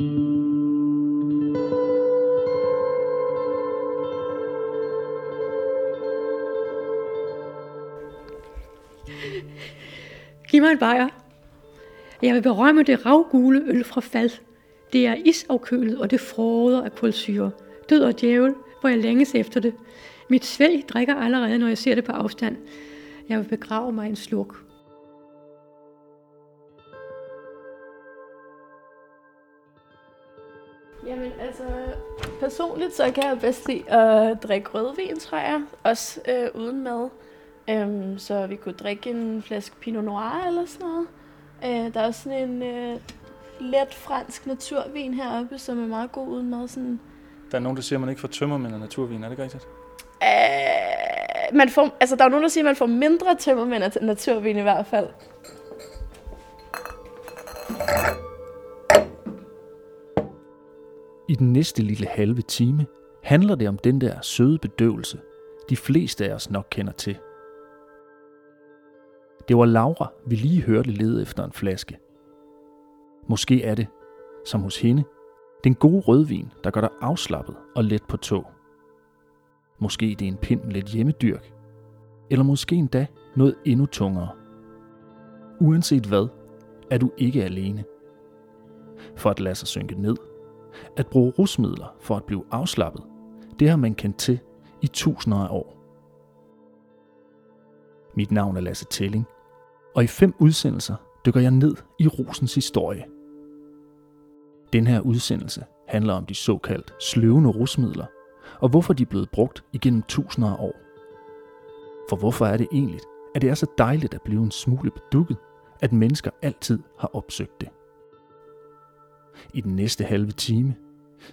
Giv mig en bajer. Jeg vil berømme det ravgule øl fra fald. Det er isafkølet, og det froder af kulsyre. Død og djævel, hvor jeg længes efter det. Mit svælg drikker allerede, når jeg ser det på afstand. Jeg vil begrave mig en sluk. Personligt så kan jeg bedst lide at drikke rødvin, tror jeg. Også øh, uden mad. Um, så vi kunne drikke en flaske Pinot Noir eller sådan noget. Uh, der er også sådan en uh, let fransk naturvin heroppe, som er meget god uden mad. Sådan. Der er nogen, der siger, at man ikke får tømmermænd af naturvin. Er det ikke rigtigt? Uh, man får, altså, der er nogen, der siger, at man får mindre tømmermænd af naturvin i hvert fald. I den næste lille halve time handler det om den der søde bedøvelse, de fleste af os nok kender til. Det var Laura, vi lige hørte lede efter en flaske. Måske er det, som hos hende, den gode rødvin, der gør dig afslappet og let på tog. Måske det er en pind med lidt hjemmedyrk. Eller måske endda noget endnu tungere. Uanset hvad, er du ikke alene. For at lade sig synke ned, at bruge rusmidler for at blive afslappet, det har man kendt til i tusinder af år. Mit navn er Lasse Telling, og i fem udsendelser dykker jeg ned i rosens historie. Den her udsendelse handler om de såkaldt sløvende rusmidler, og hvorfor de er blevet brugt igennem tusinder af år. For hvorfor er det egentlig, at det er så dejligt at blive en smule bedukket, at mennesker altid har opsøgt det? I den næste halve time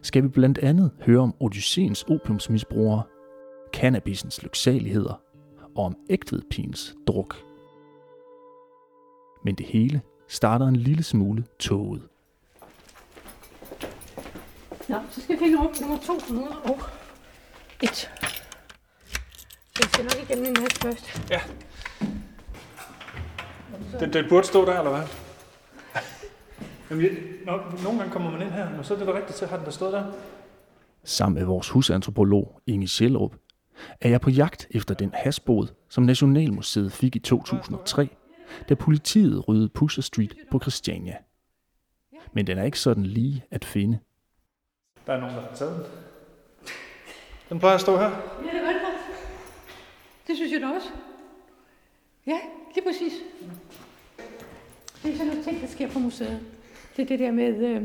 skal vi blandt andet høre om Odysseens opiumsmisbrugere, cannabisens lyksaligheder og om ægtvedpins druk. Men det hele starter en lille smule tåget. Nå, så skal vi finde rum nummer 201. Jeg skal nok igennem min masse først. Ja. Den, den burde stå der, eller hvad? Jamen, jeg, når, nogle gange kommer man ind her, og så er det da rigtigt, så har den der stået der. Sammen med vores husantropolog Inge Sjælrup er jeg på jagt efter den hasbåd, som Nationalmuseet fik i 2003, da politiet ryddede Pusher Street på Christiania. Men den er ikke sådan lige at finde. Der er nogen, der har taget den. Den plejer at stå her. Ja, det gør det Det synes jeg da også. Ja, lige præcis. Det er sådan nogle ting, der sker på museet. Det er det der med øh,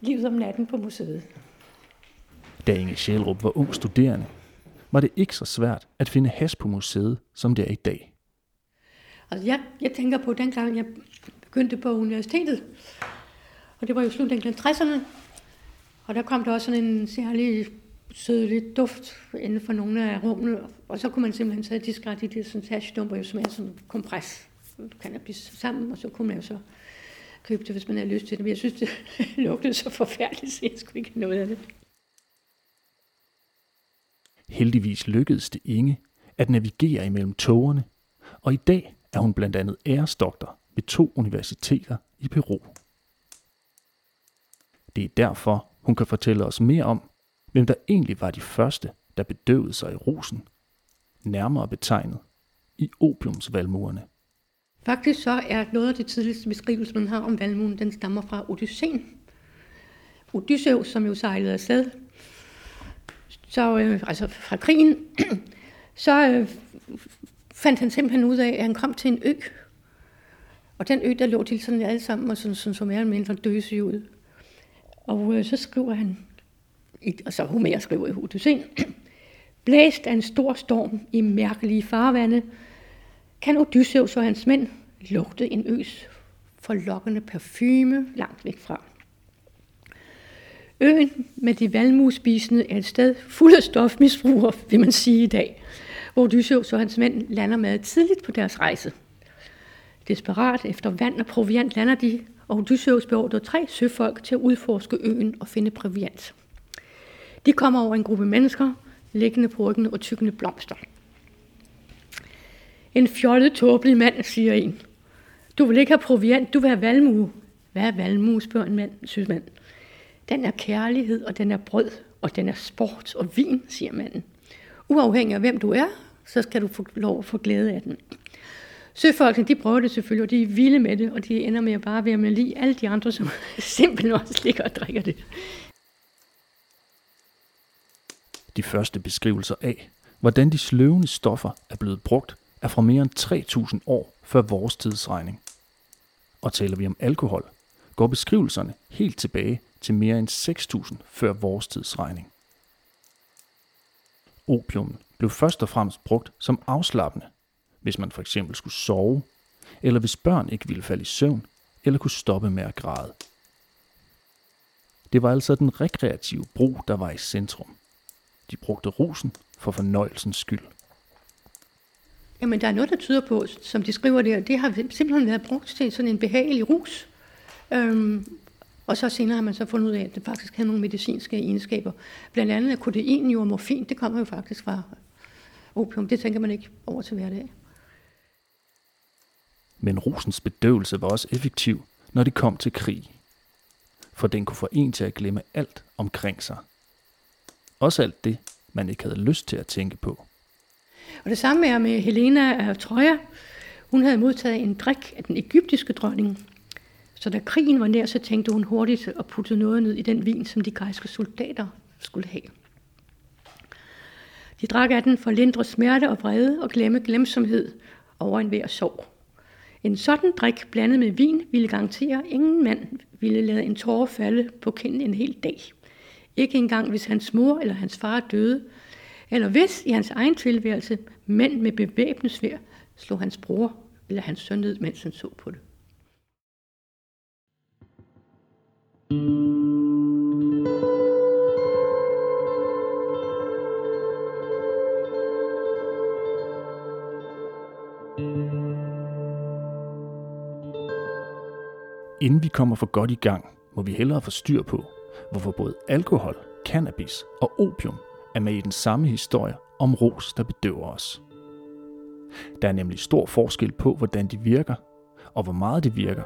livet om natten på museet. Da Inge Sjælrup var ung studerende, var det ikke så svært at finde has på museet, som det er i dag. Altså jeg, jeg tænker på dengang, jeg begyndte på universitetet. Og det var jo slutningen af 60'erne. Og der kom der også sådan en særlig sødlig duft inden for nogle af rummene. Og så kunne man simpelthen tage diskret i det sådan hashdumper, jo smager som kompres cannabis sammen, og så kunne man jo så købe det, hvis man havde lyst til det. Men jeg synes, det lugtede så forfærdeligt, så jeg skulle ikke have noget af det. Heldigvis lykkedes det Inge at navigere imellem togerne, og i dag er hun blandt andet æresdoktor ved to universiteter i Peru. Det er derfor, hun kan fortælle os mere om, hvem der egentlig var de første, der bedøvede sig i rosen, nærmere betegnet i opiumsvalmurene. Faktisk så er noget af det tidligste beskrivelse, man har om valmuen, den stammer fra Odysseen. Odysseus, som jo sejlede afsted, så, øh, altså fra krigen, så øh, fandt han simpelthen ud af, at han kom til en ø. Og den ø, der lå til sådan alle sammen, og sådan, sådan så mere eller mindre døse ud. Og øh, så skriver han, og så Homer skriver i Odysseen, Blæst af en stor storm i mærkelige farvande, kan Odysseus og hans mænd lugte en øs forlokkende parfume langt væk fra. Øen med de valmuespisende er et sted fuld af stofmisbrugere, vil man sige i dag, hvor Odysseus og hans mænd lander meget tidligt på deres rejse. Desperat efter vand og proviant lander de, og Odysseus beordrer tre søfolk til at udforske øen og finde proviant. De kommer over en gruppe mennesker, liggende på ryggen og tykkende blomster. En fjollet, tåbelig mand, siger en. Du vil ikke have proviant, du vil have valmue. Hvad er valmue, spørger en mand, synes man. Den er kærlighed, og den er brød, og den er sport og vin, siger manden. Uafhængig af hvem du er, så skal du få lov at få glæde af den. Søfolkene, de prøver det selvfølgelig, og de er vilde med det, og de ender med at bare være med lige alle de andre, som simpelthen også ligger og drikker det. De første beskrivelser af, hvordan de sløvende stoffer er blevet brugt, er fra mere end 3.000 år før vores tidsregning. Og taler vi om alkohol, går beskrivelserne helt tilbage til mere end 6.000 før vores tidsregning. Opium blev først og fremmest brugt som afslappende, hvis man for eksempel skulle sove, eller hvis børn ikke ville falde i søvn, eller kunne stoppe med at græde. Det var altså den rekreative brug, der var i centrum. De brugte rosen for fornøjelsens skyld. Jamen, der er noget, der tyder på, som de skriver der, det har simpelthen været brugt til sådan en behagelig rus. Øhm, og så senere har man så fundet ud af, at det faktisk havde nogle medicinske egenskaber. Blandt andet er kodein jo og morfin, det kommer jo faktisk fra opium. Det tænker man ikke over til hverdag. Men rusens bedøvelse var også effektiv, når det kom til krig. For den kunne få en til at glemme alt omkring sig. Også alt det, man ikke havde lyst til at tænke på. Og det samme er med Helena af Troja. Hun havde modtaget en drik af den egyptiske dronning. Så da krigen var nær, så tænkte hun hurtigt at putte noget ned i den vin, som de græske soldater skulle have. De drak af den for lindre smerte og vrede og glemme glemsomhed over en hver sorg. En sådan drik blandet med vin ville garantere, at ingen mand ville lade en tårer falde på kinden en hel dag. Ikke engang hvis hans mor eller hans far døde, eller hvis i hans egen tilværelse mænd med bevæbnet svær slog hans bror eller hans søn ned, mens han så på det. Inden vi kommer for godt i gang, må vi hellere få styr på, hvorfor både alkohol, cannabis og opium er med i den samme historie om ros, der bedøver os. Der er nemlig stor forskel på, hvordan de virker, og hvor meget de virker.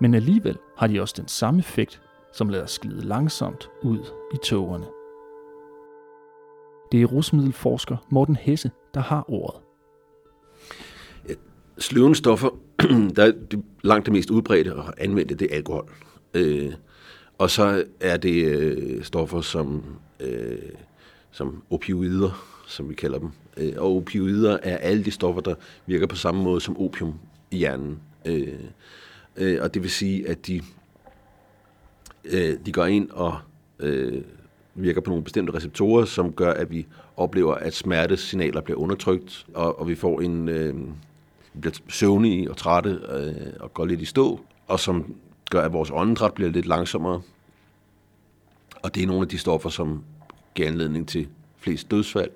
Men alligevel har de også den samme effekt, som lader os glide langsomt ud i tågerne. Det er rusmiddelforsker Morten Hesse, der har ordet. Sløvende stoffer, der er det langt det mest udbredte og anvendte, det er alkohol. Øh, og så er det øh, stoffer som, øh, som opioider, som vi kalder dem. Øh, og opioider er alle de stoffer, der virker på samme måde som opium i hjernen. Øh, øh, og det vil sige, at de, øh, de går ind og øh, virker på nogle bestemte receptorer, som gør, at vi oplever, at smertesignaler bliver undertrykt, og, og vi får en... Øh, vi bliver søvnige og trætte øh, og går lidt i stå, og som gør, at vores åndedræt bliver lidt langsommere. Og det er nogle af de stoffer, som giver anledning til flest dødsfald,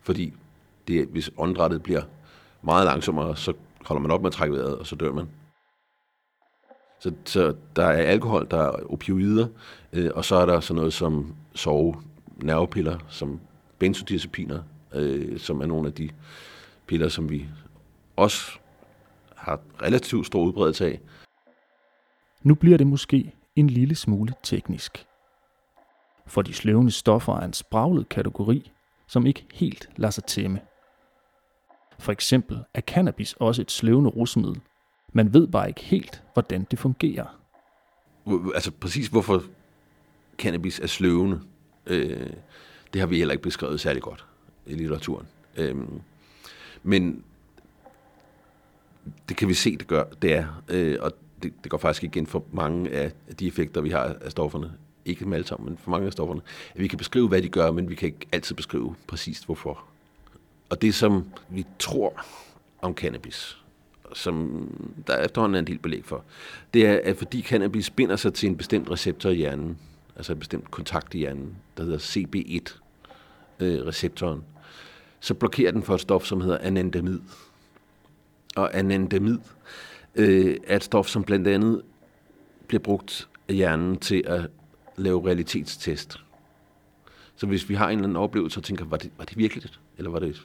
fordi det, hvis åndedrættet bliver meget langsommere, så holder man op med at trække vejret, og så dør man. Så, så der er alkohol, der er opioider, øh, og så er der sådan noget som sove, nervepiller, som benzodiazepiner, øh, som er nogle af de piller, som vi også har relativt stor udbredelse af. Nu bliver det måske en lille smule teknisk. For de sløvende stoffer er en spraglet kategori, som ikke helt lader sig tæmme. For eksempel er cannabis også et sløvende rusmiddel. Man ved bare ikke helt, hvordan det fungerer. Altså præcis hvorfor cannabis er sløvende, øh, det har vi heller ikke beskrevet særlig godt i litteraturen. Øh, men det kan vi se, det gør, det er. Øh, og det, det går faktisk igen for mange af de effekter, vi har af stofferne. Ikke dem alle sammen, men for mange af stofferne. At vi kan beskrive, hvad de gør, men vi kan ikke altid beskrive præcist hvorfor. Og det, som vi tror om cannabis, som der efterhånden er en del belæg for, det er, at fordi cannabis binder sig til en bestemt receptor i hjernen, altså en bestemt kontakt i hjernen, der hedder CB1-receptoren, øh, så blokerer den for et stof, som hedder anandamid. Og anandamid øh, er et stof, som blandt andet bliver brugt af hjernen til at lave realitetstest. Så hvis vi har en eller anden oplevelse og tænker, var det, var det virkeligt? Eller var det,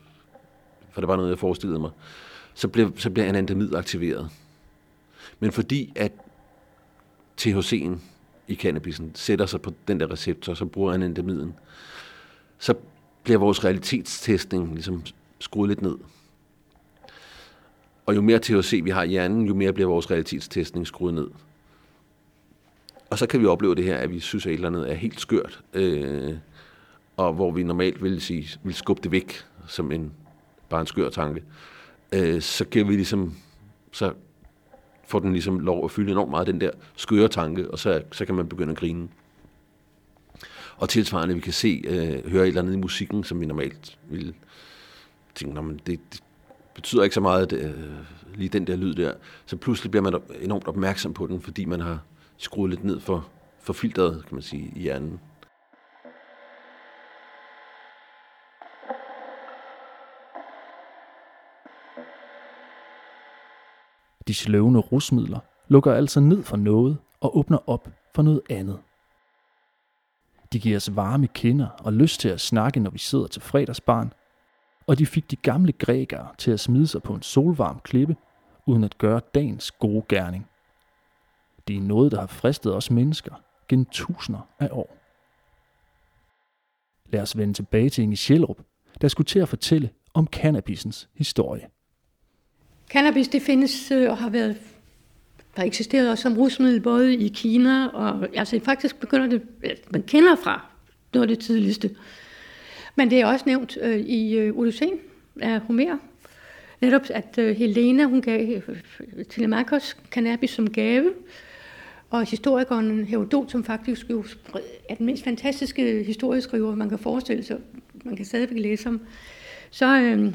var det bare noget, jeg forestillede mig? Så bliver, så bliver anandamid aktiveret. Men fordi at THC'en i cannabisen sætter sig på den der receptor, så bruger anandamiden, så bliver vores realitetstestning ligesom skruet lidt ned. Og jo mere THC vi har i hjernen, jo mere bliver vores realitetstestning skruet ned. Og så kan vi opleve det her, at vi synes, at et eller andet er helt skørt, øh, og hvor vi normalt vil, sige, vil skubbe det væk som en, bare en skør tanke. Øh, så giver vi ligesom, så får den ligesom lov at fylde enormt meget den der skøre tanke, og så, så kan man begynde at grine. Og tilsvarende, vi kan se, øh, høre et eller andet i musikken, som vi normalt vil tænke, men det, det betyder ikke så meget, det, øh, lige den der lyd der. Så pludselig bliver man enormt opmærksom på den, fordi man har skruet lidt ned for, for filteret, kan man sige, i hjernen. De sløvende rusmidler lukker altså ned for noget og åbner op for noget andet. De giver os varme kinder og lyst til at snakke, når vi sidder til fredagsbarn. Og de fik de gamle grækere til at smide sig på en solvarm klippe, uden at gøre dagens gode gerning. Det er noget, der har fristet os mennesker gennem tusinder af år. Lad os vende tilbage til Inge Sjælrup, der skulle til at fortælle om cannabisens historie. Cannabis det findes øh, og har været der eksisterer også som rusmiddel både i Kina og altså faktisk begynder det, man kender fra noget af det tidligste. Men det er også nævnt øh, i øh, Odysseen af Homer. Netop at øh, Helena, hun gav øh, Telemachos cannabis som gave, og historikeren Herodot, som faktisk jo er den mest fantastiske historieskriver, man kan forestille sig, man kan stadigvæk læse om, så øh,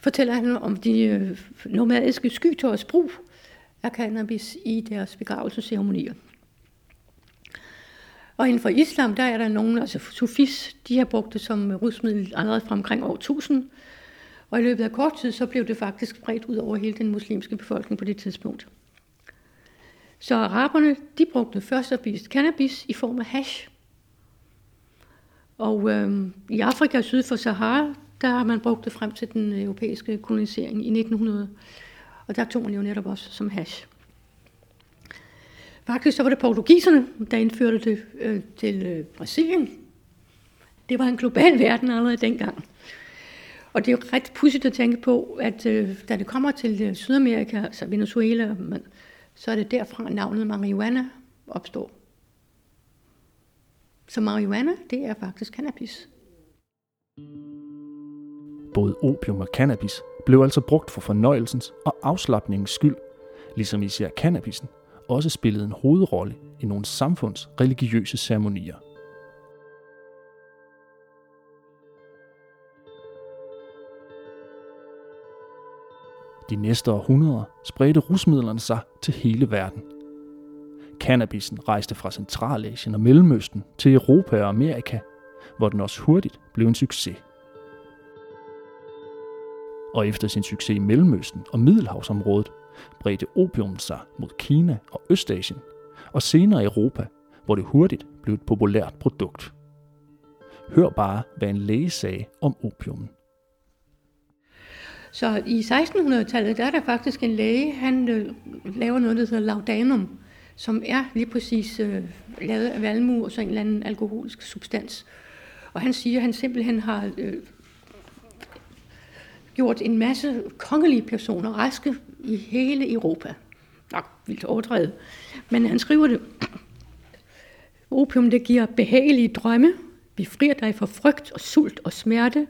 fortæller han om de øh, nomadiske skytårs brug af cannabis i deres begravelsesceremonier. Og inden for islam, der er der nogen, altså sufis, de har brugt det som rusmiddel allerede fra omkring år 1000. Og i løbet af kort tid, så blev det faktisk bredt ud over hele den muslimske befolkning på det tidspunkt. Så araberne, de brugte først og fremmest cannabis i form af hash. Og øh, i Afrika syd for Sahara, der har man brugt det frem til den europæiske kolonisering i 1900. Og der tog man jo netop også som hash. Faktisk så var det portugiserne, der indførte det øh, til øh, Brasilien. Det var en global verden allerede dengang. Og det er jo ret pudsigt at tænke på, at øh, da det kommer til øh, Sydamerika, altså Venezuela, så er det derfra navnet marihuana opstår. Så marihuana, det er faktisk cannabis. Både opium og cannabis blev altså brugt for fornøjelsens og afslappningens skyld, ligesom især cannabisen også spillede en hovedrolle i nogle samfunds religiøse ceremonier. De næste århundreder spredte rusmidlerne sig til hele verden. Cannabisen rejste fra Centralasien og Mellemøsten til Europa og Amerika, hvor den også hurtigt blev en succes og efter sin succes i Mellemøsten og Middelhavsområdet, bredte opium sig mod Kina og Østasien, og senere Europa, hvor det hurtigt blev et populært produkt. Hør bare, hvad en læge sagde om opiumen. Så i 1600-tallet, der er der faktisk en læge, han øh, laver noget, der hedder laudanum, som er lige præcis øh, lavet af valmue og så en eller anden alkoholisk substans. Og han siger, at han simpelthen har øh, gjort en masse kongelige personer raske i hele Europa. Nok vildt overdrevet. Men han skriver det. Opium, det giver behagelige drømme, befrier dig fra frygt og sult og smerte,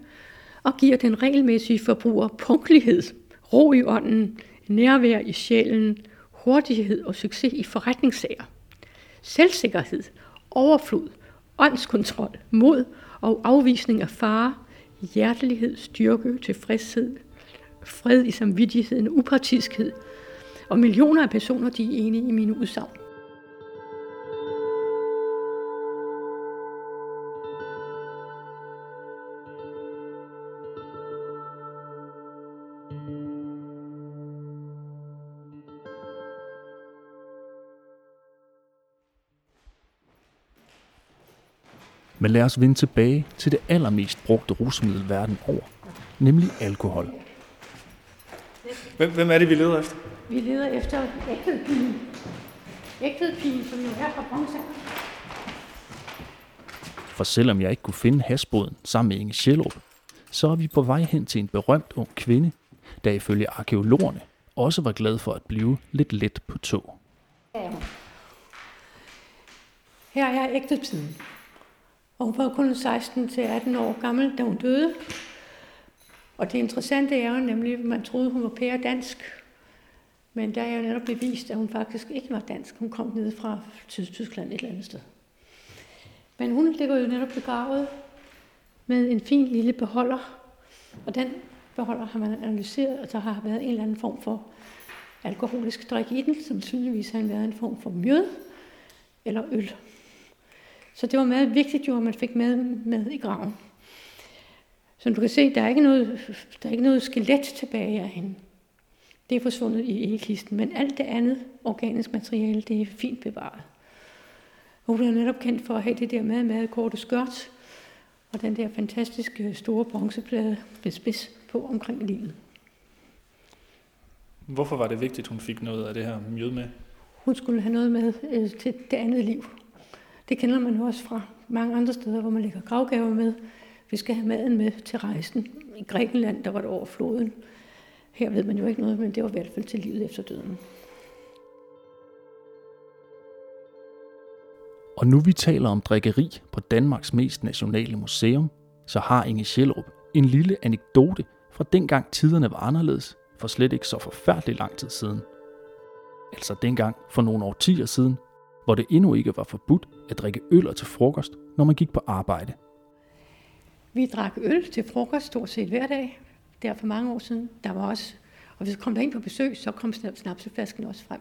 og giver den regelmæssige forbruger punktlighed, ro i ånden, nærvær i sjælen, hurtighed og succes i forretningssager, selvsikkerhed, overflod, åndskontrol, mod og afvisning af fare, hjertelighed, styrke, tilfredshed, fred i samvittigheden, upartiskhed. Og millioner af personer, de er enige i mine udsagn. Men lad os vende tilbage til det allermest brugte rusmiddel verden over, nemlig alkohol. Hvem, hvem er det, vi leder efter? Vi leder efter ægtedpigen, som jo er fra bronze. For selvom jeg ikke kunne finde hasbåden sammen med Inge Sjælrup, så er vi på vej hen til en berømt ung kvinde, der ifølge arkeologerne også var glad for at blive lidt let på tog. Her er ægtetiden. Og hun var kun 16 til 18 år gammel, da hun døde. Og det interessante er jo nemlig, at man troede, hun var pære dansk. Men der er jo netop bevist, at hun faktisk ikke var dansk. Hun kom ned fra Tyskland et eller andet sted. Men hun ligger jo netop begravet med en fin lille beholder. Og den beholder har man analyseret, og der har været en eller anden form for alkoholisk drik i den, som tydeligvis har været en form for mjød eller øl. Så det var meget vigtigt jo, at man fik med, med i graven. Som du kan se, der er ikke noget, der er ikke noget skelet tilbage af hende. Det er forsvundet i egekisten, men alt det andet organisk materiale, det er fint bevaret. Hun er netop kendt for at have det der meget, meget korte skørt, og den der fantastiske store bronzeplade med spids på omkring livet. Hvorfor var det vigtigt, at hun fik noget af det her mjød med? Hun skulle have noget med øh, til det andet liv. Det kender man jo også fra mange andre steder, hvor man lægger gravgaver med. Vi skal have maden med til rejsen. I Grækenland, der var det over floden. Her ved man jo ikke noget, men det var i hvert fald til livet efter døden. Og nu vi taler om drikkeri på Danmarks mest nationale museum, så har Inge Sjælrup en lille anekdote fra dengang tiderne var anderledes, for slet ikke så forfærdelig lang tid siden. Altså dengang for nogle årtier siden, hvor det endnu ikke var forbudt at drikke øl til frokost, når man gik på arbejde. Vi drak øl til frokost stort set hver dag. Der for mange år siden. Der var også, og hvis vi kom der ind på besøg, så kom snapseflasken også frem.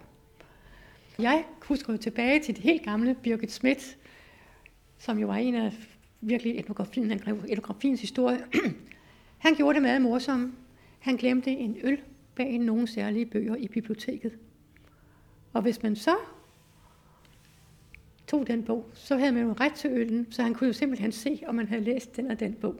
Jeg husker jo tilbage til det helt gamle Birgit Schmidt, som jo var en af virkelig etnografien, etnografiens historie. Han gjorde det meget morsomt. Han glemte en øl bag nogle særlige bøger i biblioteket. Og hvis man så tog den bog, så havde man jo ret til øllen, så han kunne jo simpelthen se, om man havde læst den og den bog.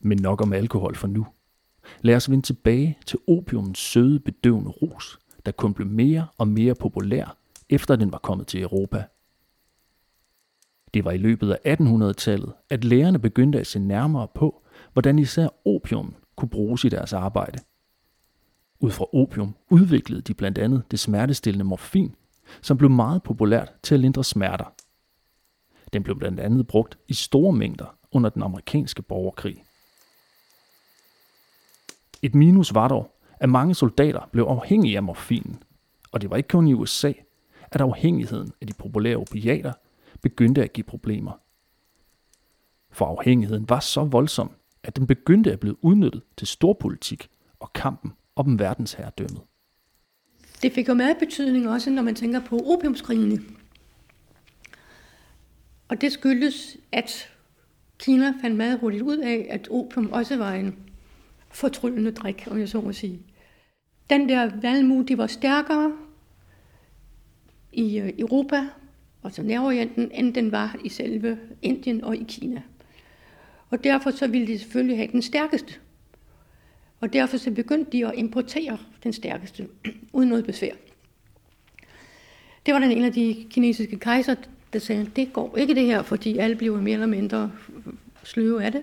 Men nok om alkohol for nu. Lad os vende tilbage til opiumens søde, bedøvende rus, der kun blev mere og mere populær, efter den var kommet til Europa. Det var i løbet af 1800-tallet, at lærerne begyndte at se nærmere på, hvordan især opium kunne bruges i deres arbejde. Ud fra opium udviklede de blandt andet det smertestillende morfin, som blev meget populært til at lindre smerter. Den blev blandt andet brugt i store mængder under den amerikanske borgerkrig. Et minus var dog, at mange soldater blev afhængige af morfinen, og det var ikke kun i USA, at afhængigheden af de populære opiater begyndte at give problemer. For afhængigheden var så voldsom, at den begyndte at blive udnyttet til storpolitik og kampen om verdensherredømmet. Det fik jo meget betydning også, når man tænker på opiumskrigene. Og det skyldes, at Kina fandt meget hurtigt ud af, at opium også var en fortryllende drik, om jeg så må sige. Den der valmue, de var stærkere i øh, Europa og altså Nærorienten, end den var i selve Indien og i Kina. Og derfor så ville de selvfølgelig have den stærkeste. Og derfor så begyndte de at importere den stærkeste, uden noget besvær. Det var den en af de kinesiske kejser, der sagde, det går ikke det her, fordi alle bliver mere eller mindre sløve af det.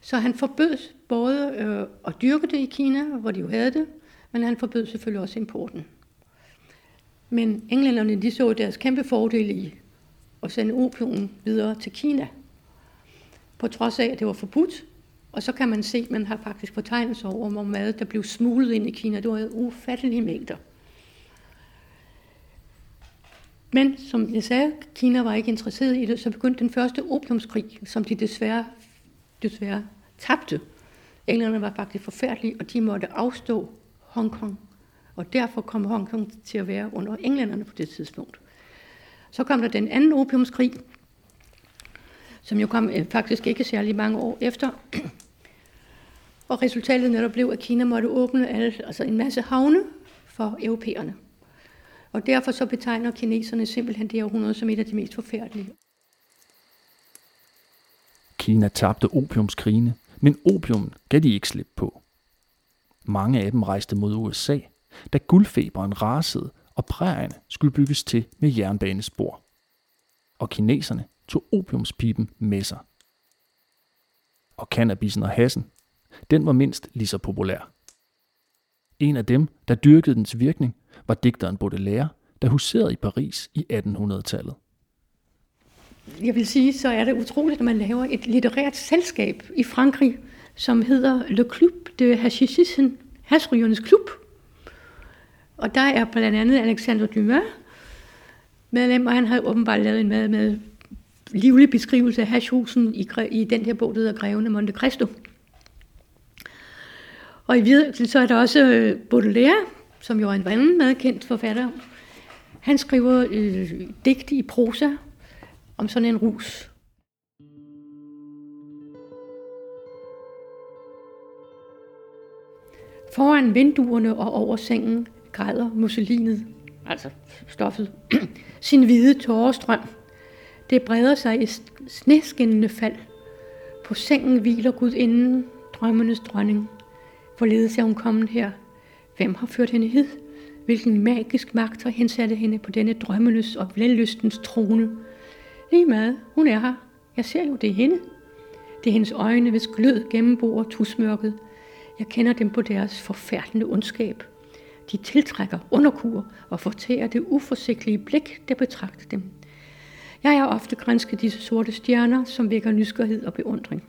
Så han forbød både øh, at dyrke det i Kina, hvor de jo havde det, men han forbød selvfølgelig også importen. Men englænderne de så deres kæmpe fordel i at sende opium videre til Kina. På trods af, at det var forbudt. Og så kan man se, at man har faktisk fortegnelser over, hvor meget der blev smuglet ind i Kina. Det var ufattelige mængder. Men som jeg sagde, Kina var ikke interesseret i det, så begyndte den første opiumskrig, som de desværre, desværre tabte. Englænderne var faktisk forfærdelige, og de måtte afstå Hongkong. Og derfor kom Hongkong til at være under englænderne på det tidspunkt. Så kom der den anden opiumskrig, som jo kom øh, faktisk ikke særlig mange år efter. Og resultatet netop blev, at Kina måtte åbne alle, altså en masse havne for europæerne. Og derfor så betegner kineserne simpelthen det århundrede som et af de mest forfærdelige. Kina tabte opiumskrigene, men opium gav de ikke slip på. Mange af dem rejste mod USA, da guldfeberen rasede, og prærierne skulle bygges til med jernbanespor. Og kineserne tog opiumspipen med sig. Og cannabisen og hassen, den var mindst lige så populær. En af dem, der dyrkede dens virkning, var digteren Baudelaire, der huserede i Paris i 1800-tallet. Jeg vil sige, så er det utroligt, at man laver et litterært selskab i Frankrig, som hedder Le Club de Hachissisen, Hasrygernes Klub. Og der er blandt andet Alexander Dumas medlem, og han har åbenbart lavet en med, med livlig beskrivelse af hashhusen i, i den her bog, der hedder Grevene Monte Cristo. Og i videre så er der også øh, Baudelaire, som jo er en anden meget kendt forfatter. Han skriver øh, digte i prosa om sådan en rus. Foran vinduerne og over sengen græder musselinet, altså stoffet, sin hvide tårestrøm. Det breder sig i sneskinnende fald. På sengen hviler Gud inden drømmenes dronning. Hvorledes er hun kommet her? Hvem har ført hende hid? Hvilken magisk magt har hensatte hende på denne drømmenes og vellystens trone? Lige meget, hun er her. Jeg ser jo, det er hende. Det er hendes øjne, hvis glød gennembor tusmørket. Jeg kender dem på deres forfærdende ondskab. De tiltrækker underkur og fortærer det uforsigtelige blik, der betragter dem. Jeg har ofte grænsket disse sorte stjerner, som vækker nysgerrighed og beundring.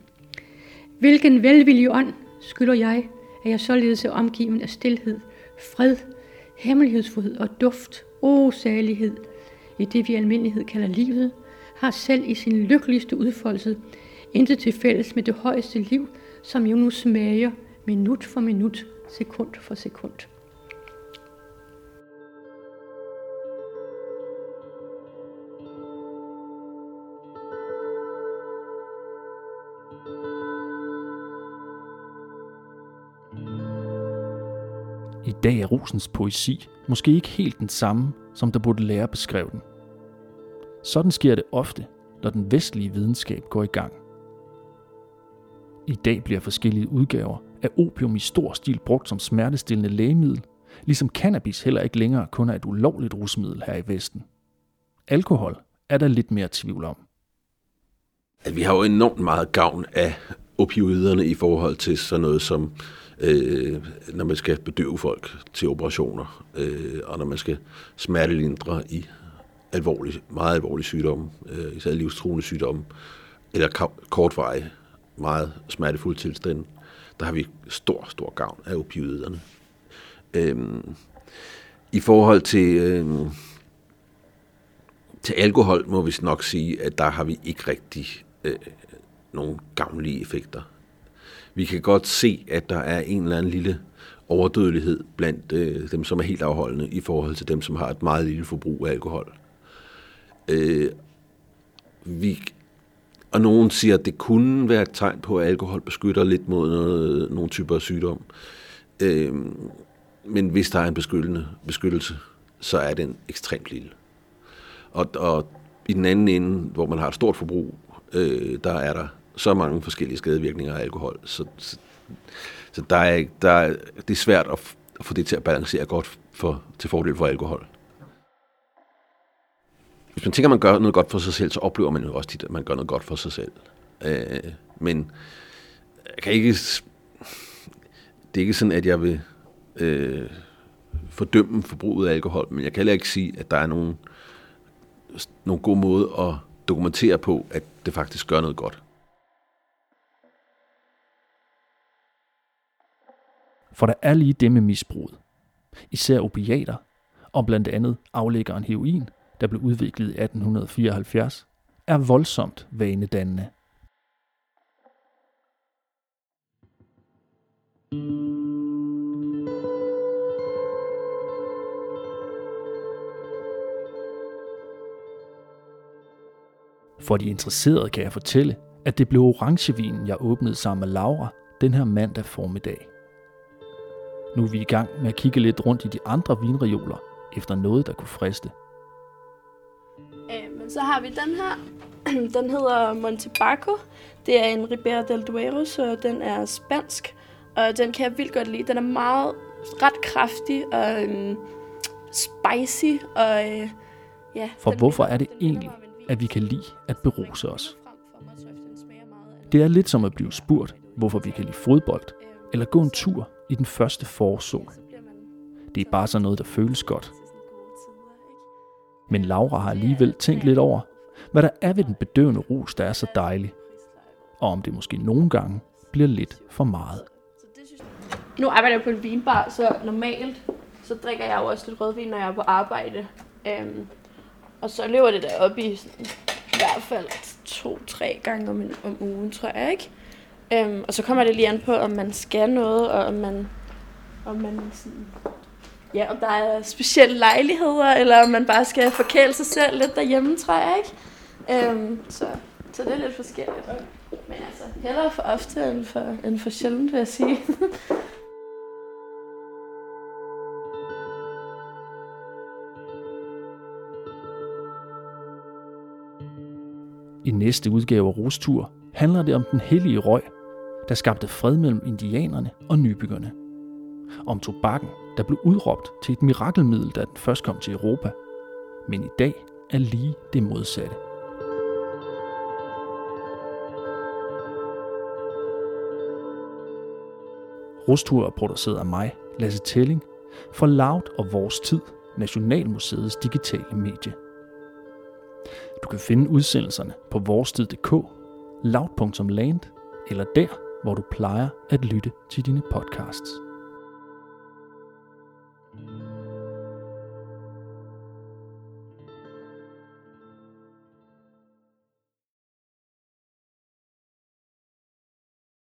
Hvilken velvillig ånd skylder jeg, at jeg således er omgiven af stillhed, fred, hemmelighedsfrihed og duft, o salighed, i det vi almindelighed kalder livet, har selv i sin lykkeligste udfoldelse intet til fælles med det højeste liv, som jo nu smager minut for minut, sekund for sekund. Dag er Rosens poesi måske ikke helt den samme, som der burde lære beskrev den. Sådan sker det ofte, når den vestlige videnskab går i gang. I dag bliver forskellige udgaver af opium i stor stil brugt som smertestillende lægemiddel, ligesom cannabis heller ikke længere kun er et ulovligt rusmiddel her i Vesten. Alkohol er der lidt mere tvivl om. At vi har jo enormt meget gavn af opioiderne i forhold til sådan noget som, øh, når man skal bedøve folk til operationer, øh, og når man skal smertelindre i alvorlig, meget alvorlige sygdomme, øh, især livstruende sygdomme, eller kortvarige, meget smertefulde tilstande, der har vi stor, stor gavn af opioiderne. Øhm, I forhold til, øhm, til alkohol må vi nok sige, at der har vi ikke rigtig øh, nogle gavnlige effekter. Vi kan godt se, at der er en eller anden lille overdødelighed blandt øh, dem, som er helt afholdende, i forhold til dem, som har et meget lille forbrug af alkohol. Øh, vi, og nogen siger, at det kunne være et tegn på, at alkohol beskytter lidt mod noget, nogle typer af sygdom. Øh, men hvis der er en beskyttende, beskyttelse, så er den ekstremt lille. Og, og i den anden ende, hvor man har et stort forbrug, øh, der er der så mange forskellige skadevirkninger af alkohol, så, så, så der er, der er, det er svært at, at få det til at balancere godt for, til fordel for alkohol hvis man tænker, at man gør noget godt for sig selv, så oplever man jo også tit, at man gør noget godt for sig selv. Øh, men jeg kan ikke... Det er ikke sådan, at jeg vil øh, fordømme forbruget af alkohol, men jeg kan heller ikke sige, at der er nogen, nogen god måde at dokumentere på, at det faktisk gør noget godt. For der er lige det med misbruget. Især opiater, og blandt andet aflæggeren heroin, der blev udviklet i 1874, er voldsomt vanedannende. For de interesserede kan jeg fortælle, at det blev orangevinen, jeg åbnede sammen med Laura den her mandag formiddag. Nu er vi i gang med at kigge lidt rundt i de andre vinreoler efter noget, der kunne friste. Øh, men så har vi den her. Den hedder Montebaco. Det er en Ribera del Duero, så den er spansk. Og den kan jeg vildt godt lide. Den er meget ret kraftig og øhm, spicy. Og, øh, ja, For den hvorfor er det egentlig, at vi kan lide at beruse os? Det er lidt som at blive spurgt, hvorfor vi kan lide fodbold, eller gå en tur i den første forsol. Det er bare sådan noget, der føles godt. Men Laura har alligevel tænkt lidt over, hvad der er ved den bedøvende rus, der er så dejlig, og om det måske nogle gange bliver lidt for meget. Nu arbejder jeg på en vinbar, så normalt så drikker jeg jo også lidt rødvin, når jeg er på arbejde. Øhm, og så løber det der op i sådan, i hvert fald to-tre gange om, en, om ugen, tror jeg, ikke? Øhm, og så kommer det lige an på, om man skal noget, og om man, om man sådan, ja, om der er specielle lejligheder, eller om man bare skal forkæle sig selv lidt derhjemme, tror jeg, ikke? Øhm, så, så det er lidt forskelligt. Men altså, hellere for ofte end for, end for sjældent, vil jeg sige. I næste udgave af Rostur handler det om den hellige røg, der skabte fred mellem indianerne og nybyggerne. Om tobakken, der blev udråbt til et mirakelmiddel, da den først kom til Europa. Men i dag er lige det modsatte. Rostur er produceret af mig, Lasse Telling, for Loud og Vores Tid, Nationalmuseets digitale medie. Du kan finde udsendelserne på vorstid.dk, loud.land eller der, hvor du plejer at lytte til dine podcasts.